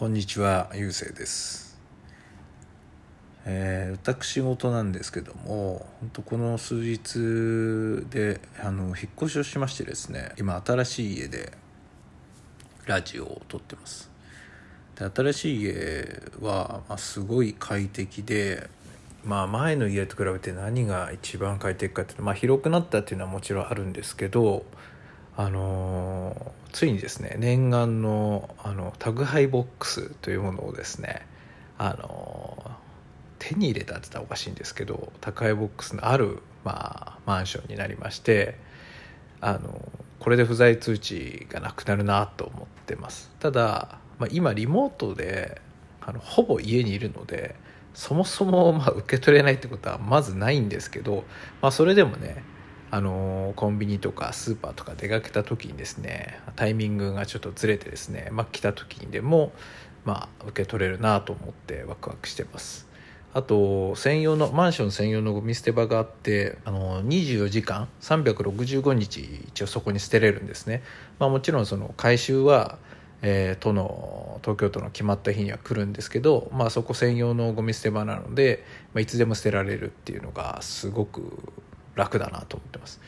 こんにちは、ゆうせいです。えー私事なんですけども、本当この数日であの引っ越しをしましてですね、今新しい家でラジオを撮ってます。で新しい家は、まあ、すごい快適で、まあ、前の家と比べて何が一番快適かっていうと、まあ、広くなったっていうのはもちろんあるんですけど、あのーついにですね念願のあの宅配ボックスというものをですね、あの手に入れたって言ったらおかしいんですけど宅配ボックスのある、まあ、マンションになりましてあのこれで不在通知がなくなるなと思ってます。ただ、まあ、今リモートであのほぼ家にいるのでそもそもま受け取れないってことはまずないんですけど、まあ、それでもねあのコンビニとかスーパーとか出かけた時にですねタイミングがちょっとずれてですね、まあ、来た時にでも、まあ、受け取れるなと思ってワクワクしてます。あと専用のマンション専用のゴミ捨て場があってあの24時間365日一応そこに捨てれるんですね、まあ、もちろんその回収はえー都の東京都の決まった日には来るんですけど、まあ、そこ専用のゴミ捨て場なので、まあ、いつでも捨てられるっていうのがすごく楽だなと思ってます。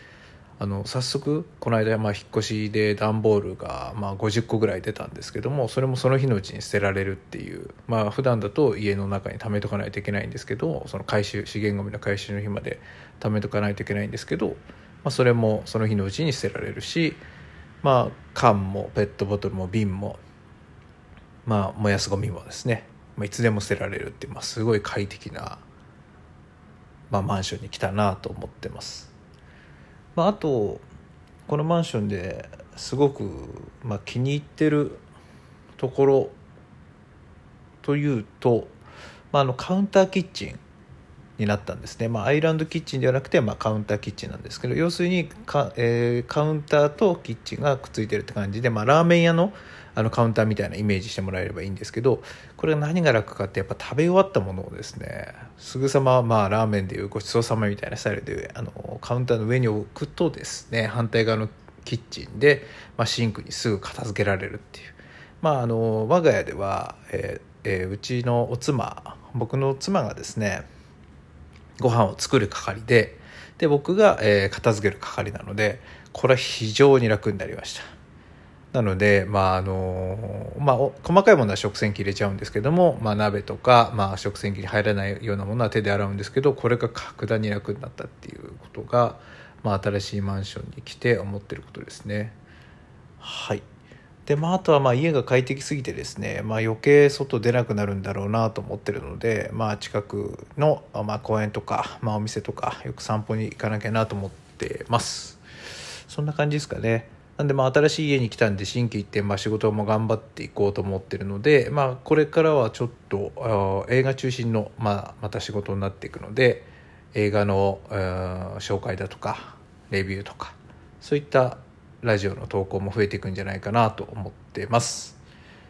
あの早速この間まあ引っ越しで段ボールがまあ50個ぐらい出たんですけどもそれもその日のうちに捨てられるっていうまあ普段だと家の中に貯めとかないといけないんですけどその回収資源ゴミの回収の日まで貯めとかないといけないんですけど、まあ、それもその日のうちに捨てられるしまあ缶もペットボトルも瓶もまあ燃やすゴミもですね、まあ、いつでも捨てられるっていう、まあ、すごい快適な、まあ、マンションに来たなと思ってます。まあ、あとこのマンションですごく、まあ、気に入ってるところというと、まあ、あのカウンターキッチンになったんですね、まあ、アイランドキッチンではなくて、まあ、カウンターキッチンなんですけど要するにか、えーカウンターとキッチンがくっついてるって感じで、まあ、ラーメン屋のあのカウンターみたいなイメージしてもらえればいいんですけどこれが何が楽かってやっぱ食べ終わったものをですねすぐさま、まあ、ラーメンでいうごちそうさまみたいなスタイルであのカウンターの上に置くとですね反対側のキッチンで、まあ、シンクにすぐ片付けられるっていう。まあ、あの我が家では、えーえーうちのお妻僕の妻がですねご飯を作る係でで僕が、えー片付ける係なのでこれは非常に楽になりました。なので、まああのまあ、細かいものは食洗機入れちゃうんですけども、まあ、鍋とか、まあ、食洗機に入らないようなものは手で洗うんですけどこれが格段に楽になったっていうことが、まあ、新しいマンションに来て思ってることですね。はい。でまあ、あとはまあ家が快適すぎてですね、まあ、余計外出なくなるんだろうなと思ってるので、まあ、近くの、まあ、公園とか、まあ、お店とかよく散歩に行かなきゃなと思ってます。そんな感じですかね。なんでまあ新しい家に来たんで新規一転、まあ、仕事も頑張っていこうと思ってるので、まあ、これからはちょっと映画中心の、まあ、また仕事になっていくので映画の紹介だとかレビューとかそういったラジオの投稿も増えていくんじゃないかなと思ってます。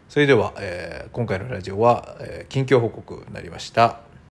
それでは、えー今回のラジオは、えー近況報告になりました。